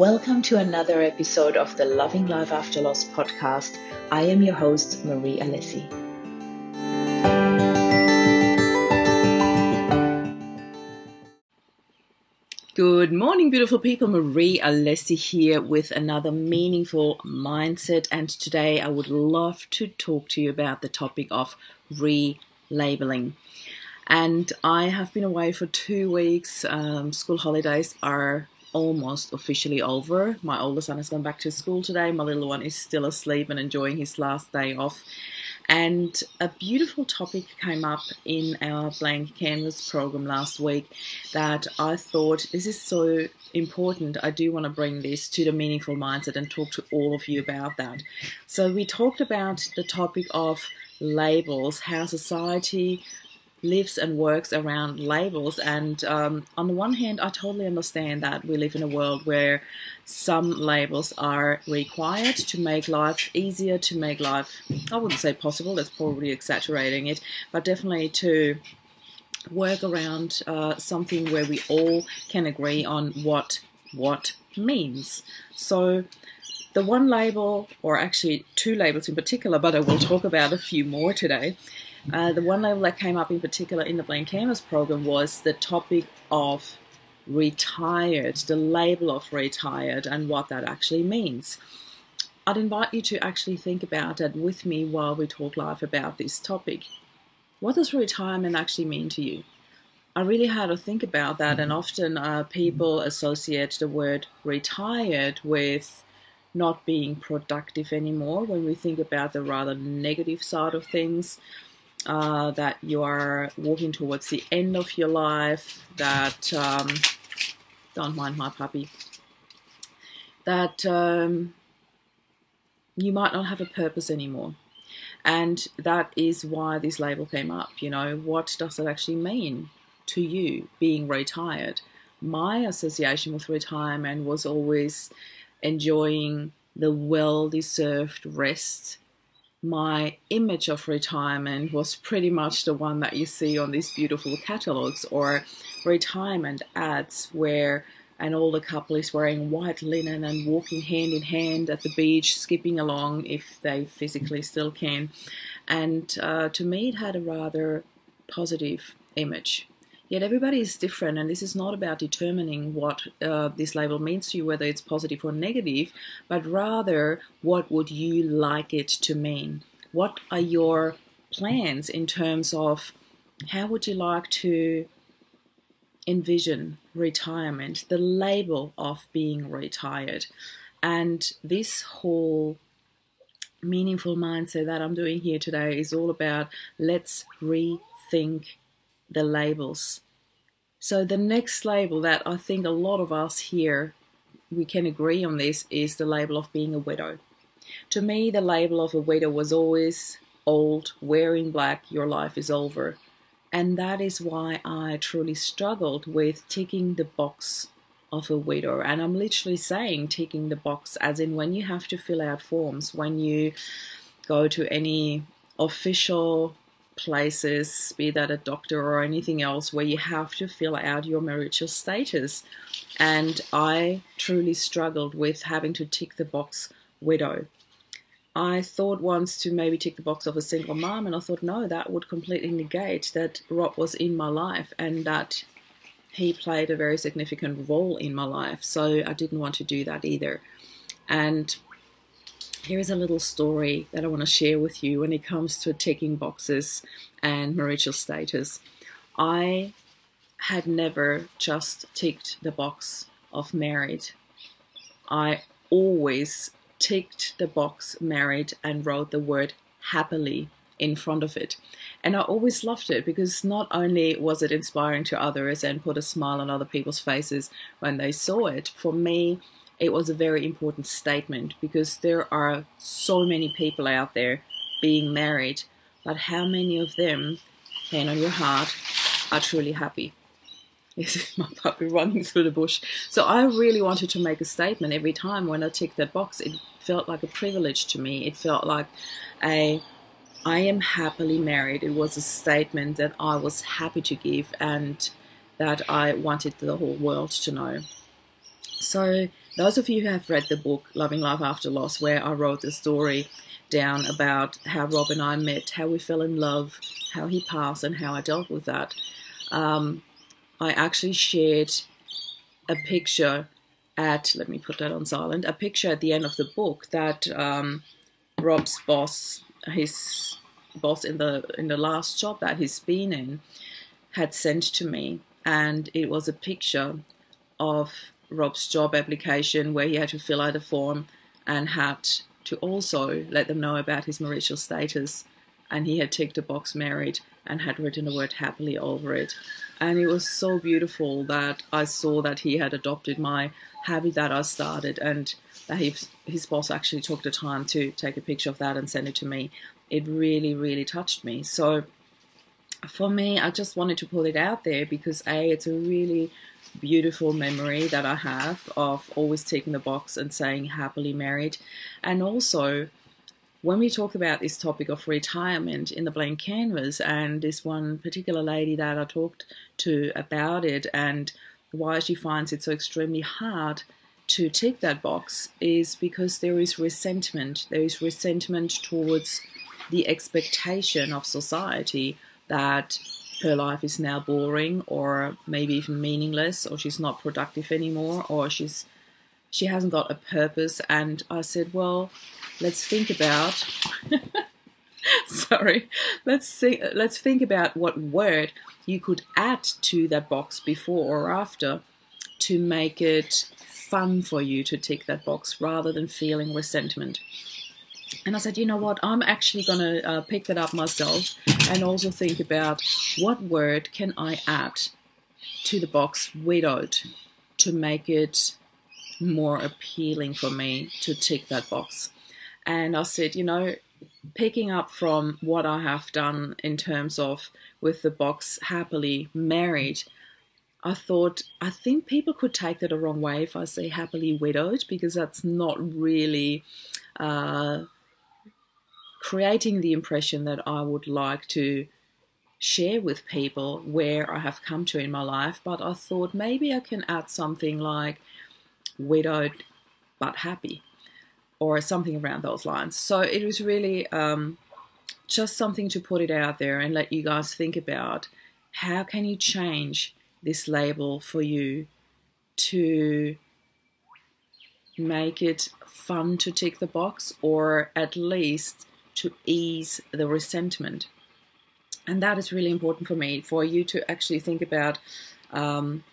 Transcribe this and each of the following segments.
Welcome to another episode of the Loving Life After Loss podcast. I am your host, Marie Alessi. Good morning, beautiful people. Marie Alessi here with another meaningful mindset. And today I would love to talk to you about the topic of relabeling. And I have been away for two weeks. Um, school holidays are almost officially over. My older son has gone back to school today. My little one is still asleep and enjoying his last day off. And a beautiful topic came up in our blank canvas program last week that I thought this is so important. I do want to bring this to the meaningful mindset and talk to all of you about that. So, we talked about the topic of labels, how society lives and works around labels. And um, on the one hand, I totally understand that we live in a world where some labels are required to make life easier, to make life, I wouldn't say possible, that's probably exaggerating it, but definitely to work around uh, something where we all can agree on what what means. So the one label, or actually two labels in particular, but I will talk about a few more today, uh, the one label that came up in particular in the Blank Canvas program was the topic of retired, the label of retired, and what that actually means. I'd invite you to actually think about it with me while we talk live about this topic. What does retirement actually mean to you? I really had to think about that, and often uh, people associate the word retired with not being productive anymore when we think about the rather negative side of things uh, that you are walking towards the end of your life, that, um, don't mind my puppy, that um, you might not have a purpose anymore. And that is why this label came up. You know, what does it actually mean to you being retired? My association with retirement was always enjoying the well deserved rest my image of retirement was pretty much the one that you see on these beautiful catalogs or retirement ads where an older couple is wearing white linen and walking hand in hand at the beach, skipping along if they physically still can. And uh, to me, it had a rather positive image. Yet everybody is different, and this is not about determining what uh, this label means to you, whether it's positive or negative, but rather what would you like it to mean? What are your plans in terms of how would you like to envision retirement, the label of being retired? And this whole meaningful mindset that I'm doing here today is all about let's rethink the labels. So the next label that I think a lot of us here we can agree on this is the label of being a widow. To me, the label of a widow was always old, wearing black, your life is over. And that is why I truly struggled with ticking the box of a widow. And I'm literally saying ticking the box, as in when you have to fill out forms, when you go to any official places, be that a doctor or anything else, where you have to fill out your marital status. And I truly struggled with having to tick the box widow. I thought once to maybe tick the box of a single mom, and I thought, no, that would completely negate that Rob was in my life and that he played a very significant role in my life. So I didn't want to do that either. And here is a little story that I want to share with you when it comes to ticking boxes and marital status. I had never just ticked the box of married. I always ticked the box married and wrote the word happily in front of it. And I always loved it because not only was it inspiring to others and put a smile on other people's faces when they saw it, for me, it was a very important statement because there are so many people out there being married, but how many of them, hand on your heart, are truly happy? This is my puppy running through the bush. So I really wanted to make a statement every time when I ticked that box. It felt like a privilege to me. It felt like a I am happily married. It was a statement that I was happy to give and that I wanted the whole world to know. So, those of you who have read the book Loving Life After Loss, where I wrote the story down about how Rob and I met, how we fell in love, how he passed, and how I dealt with that, um, I actually shared a picture at, let me put that on silent, a picture at the end of the book that um, Rob's boss, his boss in the in the last job that he's been in, had sent to me, and it was a picture of Rob's job application where he had to fill out a form and had to also let them know about his marital status. And he had ticked the box married and had written the word happily over it. And it was so beautiful that I saw that he had adopted my habit that I started and that his, his boss actually took the time to take a picture of that and send it to me. It really, really touched me. So for me, I just wanted to put it out there because A, it's a really beautiful memory that I have of always taking the box and saying happily married. And also, when we talk about this topic of retirement in the blank canvas, and this one particular lady that I talked to about it and why she finds it so extremely hard to tick that box is because there is resentment. There is resentment towards the expectation of society that her life is now boring or maybe even meaningless or she's not productive anymore or she's she hasn't got a purpose. And I said well let's think about sorry let's see let's think about what word you could add to that box before or after to make it fun for you to tick that box rather than feeling resentment and I said, you know what, I'm actually going to uh, pick that up myself and also think about what word can I add to the box widowed to make it more appealing for me to tick that box. And I said, you know, picking up from what I have done in terms of with the box happily married, I thought, I think people could take that a wrong way if I say happily widowed because that's not really. Uh, creating the impression that I would like to share with people where I have come to in my life, but I thought maybe I can add something like widowed but happy or something around those lines. So it was really um, just something to put it out there and let you guys think about how can you change this label for you to make it fun to tick the box or at least to ease the resentment. And that is really important for me, for you to actually think about um,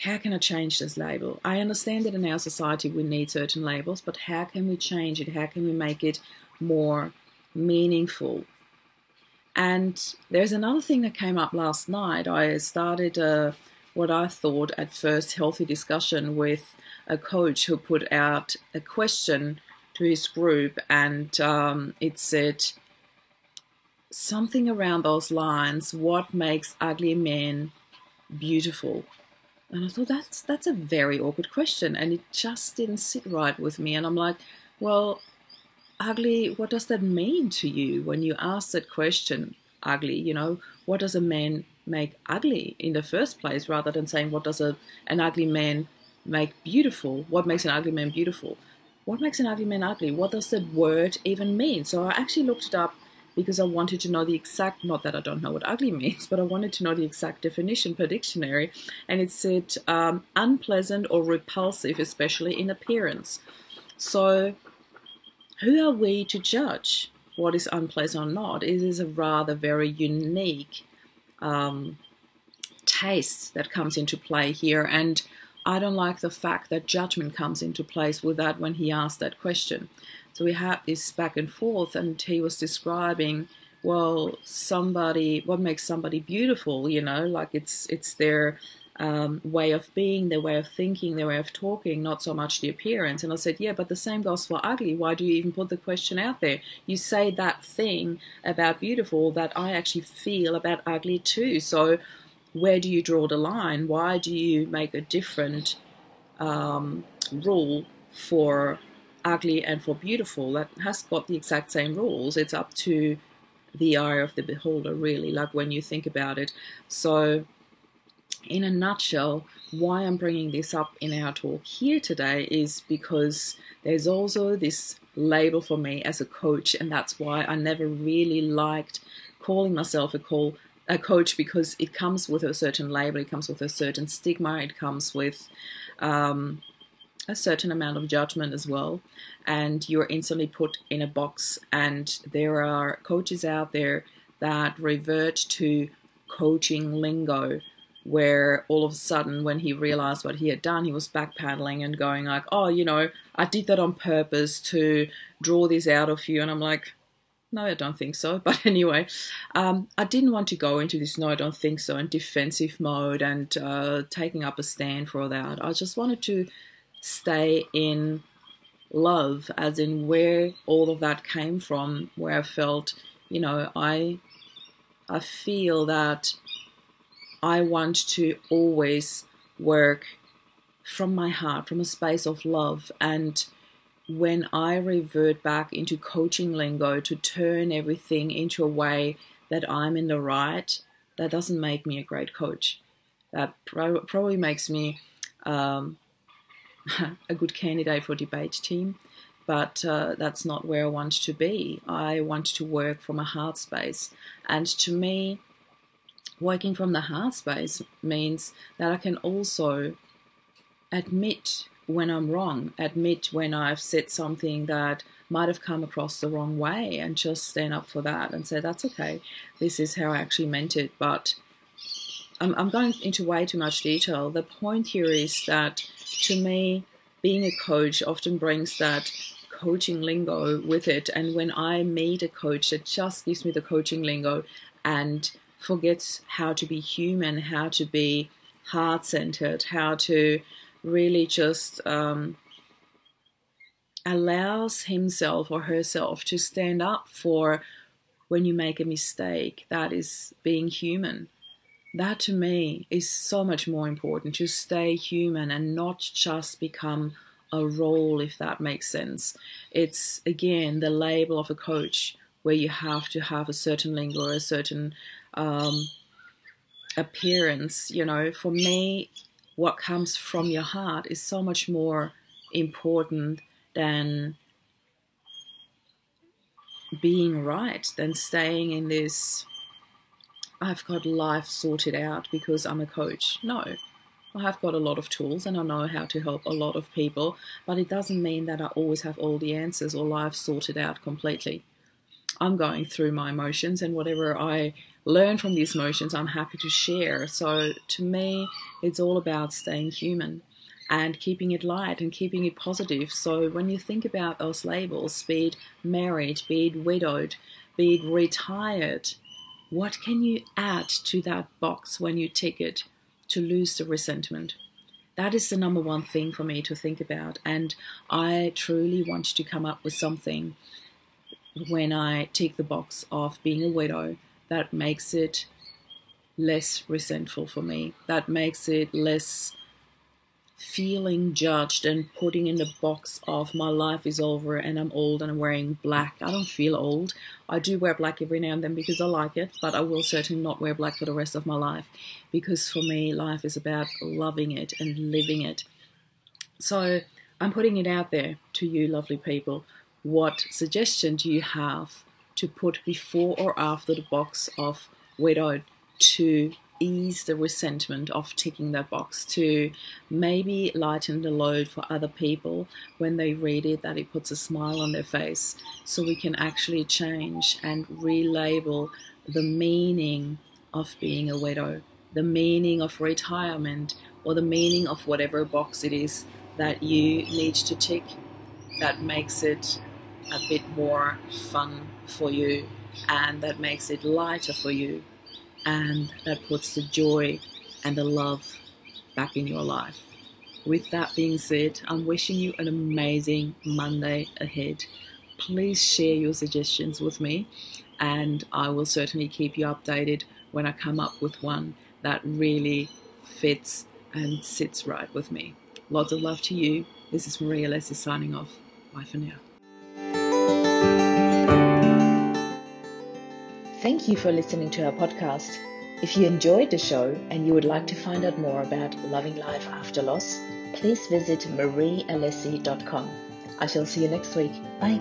how can I change this label? I understand that in our society we need certain labels, but how can we change it? How can we make it more meaningful? And there's another thing that came up last night. I started a, what I thought at first healthy discussion with a coach who put out a question to his group, and um, it said something around those lines what makes ugly men beautiful? And I thought that's that's a very awkward question, and it just didn't sit right with me. And I'm like, well, ugly. What does that mean to you when you ask that question? Ugly, you know, what does a man make ugly in the first place, rather than saying what does a an ugly man make beautiful? What makes an ugly man beautiful? What makes an ugly man ugly? What does that word even mean? So I actually looked it up because I wanted to know the exact, not that I don't know what ugly means, but I wanted to know the exact definition per dictionary. And it said um, unpleasant or repulsive, especially in appearance. So who are we to judge what is unpleasant or not? It is a rather very unique um, taste that comes into play here. And I don't like the fact that judgment comes into place with that when he asked that question. So we had this back and forth, and he was describing, well, somebody, what makes somebody beautiful, you know, like it's it's their um, way of being, their way of thinking, their way of talking, not so much the appearance. And I said, yeah, but the same goes for ugly. Why do you even put the question out there? You say that thing about beautiful that I actually feel about ugly too. So where do you draw the line? Why do you make a different um, rule for ugly and for beautiful? That has got the exact same rules. It's up to the eye of the beholder, really, like when you think about it. So, in a nutshell, why I'm bringing this up in our talk here today is because there's also this label for me as a coach, and that's why I never really liked calling myself a call a coach because it comes with a certain label, it comes with a certain stigma, it comes with um, a certain amount of judgment as well, and you're instantly put in a box. And there are coaches out there that revert to coaching lingo where all of a sudden when he realized what he had done he was backpedaling and going like oh you know i did that on purpose to draw this out of you and i'm like no i don't think so but anyway um, i didn't want to go into this no i don't think so in defensive mode and uh, taking up a stand for all that i just wanted to stay in love as in where all of that came from where i felt you know i i feel that I want to always work from my heart, from a space of love. And when I revert back into coaching lingo to turn everything into a way that I'm in the right, that doesn't make me a great coach. That pro- probably makes me um, a good candidate for debate team, but uh, that's not where I want to be. I want to work from a heart space. And to me, working from the heart space means that I can also admit when I'm wrong, admit when I've said something that might have come across the wrong way, and just stand up for that and say, that's okay, this is how I actually meant it. But I'm, I'm going into way too much detail. The point here is that to me, being a coach often brings that coaching lingo with it. And when I meet a coach that just gives me the coaching lingo and forgets how to be human, how to be heart centered, how to really just um, allows himself or herself to stand up for when you make a mistake. That is being human. That to me is so much more important to stay human and not just become a role, if that makes sense. It's again the label of a coach where you have to have a certain lingo or a certain um, appearance. You know, for me, what comes from your heart is so much more important than being right, than staying in this. I've got life sorted out because I'm a coach. No, I have got a lot of tools and I know how to help a lot of people, but it doesn't mean that I always have all the answers or life sorted out completely. I'm going through my emotions and whatever I learn from these emotions, I'm happy to share. So to me, it's all about staying human and keeping it light and keeping it positive. So when you think about those labels, be it married, be it widowed, be it retired, what can you add to that box when you tick it to lose the resentment? That is the number one thing for me to think about. And I truly want to come up with something when I tick the box of being a widow that makes it less resentful for me. That makes it less feeling judged and putting in the box of my life is over and I'm old and I'm wearing black. I don't feel old. I do wear black every now and then because I like it, but I will certainly not wear black for the rest of my life because for me, life is about loving it and living it. So I'm putting it out there to you, lovely people. What suggestion do you have to put before or after the box of widowed to ease the resentment of ticking that box, to maybe lighten the load for other people when they read it, that it puts a smile on their face, so we can actually change and relabel the meaning of being a widow, the meaning of retirement, or the meaning of whatever box it is that you need to tick that makes it a bit more fun for you and that makes it lighter for you and that puts the joy and the love back in your life. With that being said, I'm wishing you an amazing Monday ahead. Please share your suggestions with me, and I will certainly keep you updated when I come up with one that really fits and sits right with me. Lots of love to you. This is Marie Alessi signing off. Bye for now. Thank you for listening to our podcast. If you enjoyed the show and you would like to find out more about loving life after loss, please visit mariealessi.com. I shall see you next week. Bye.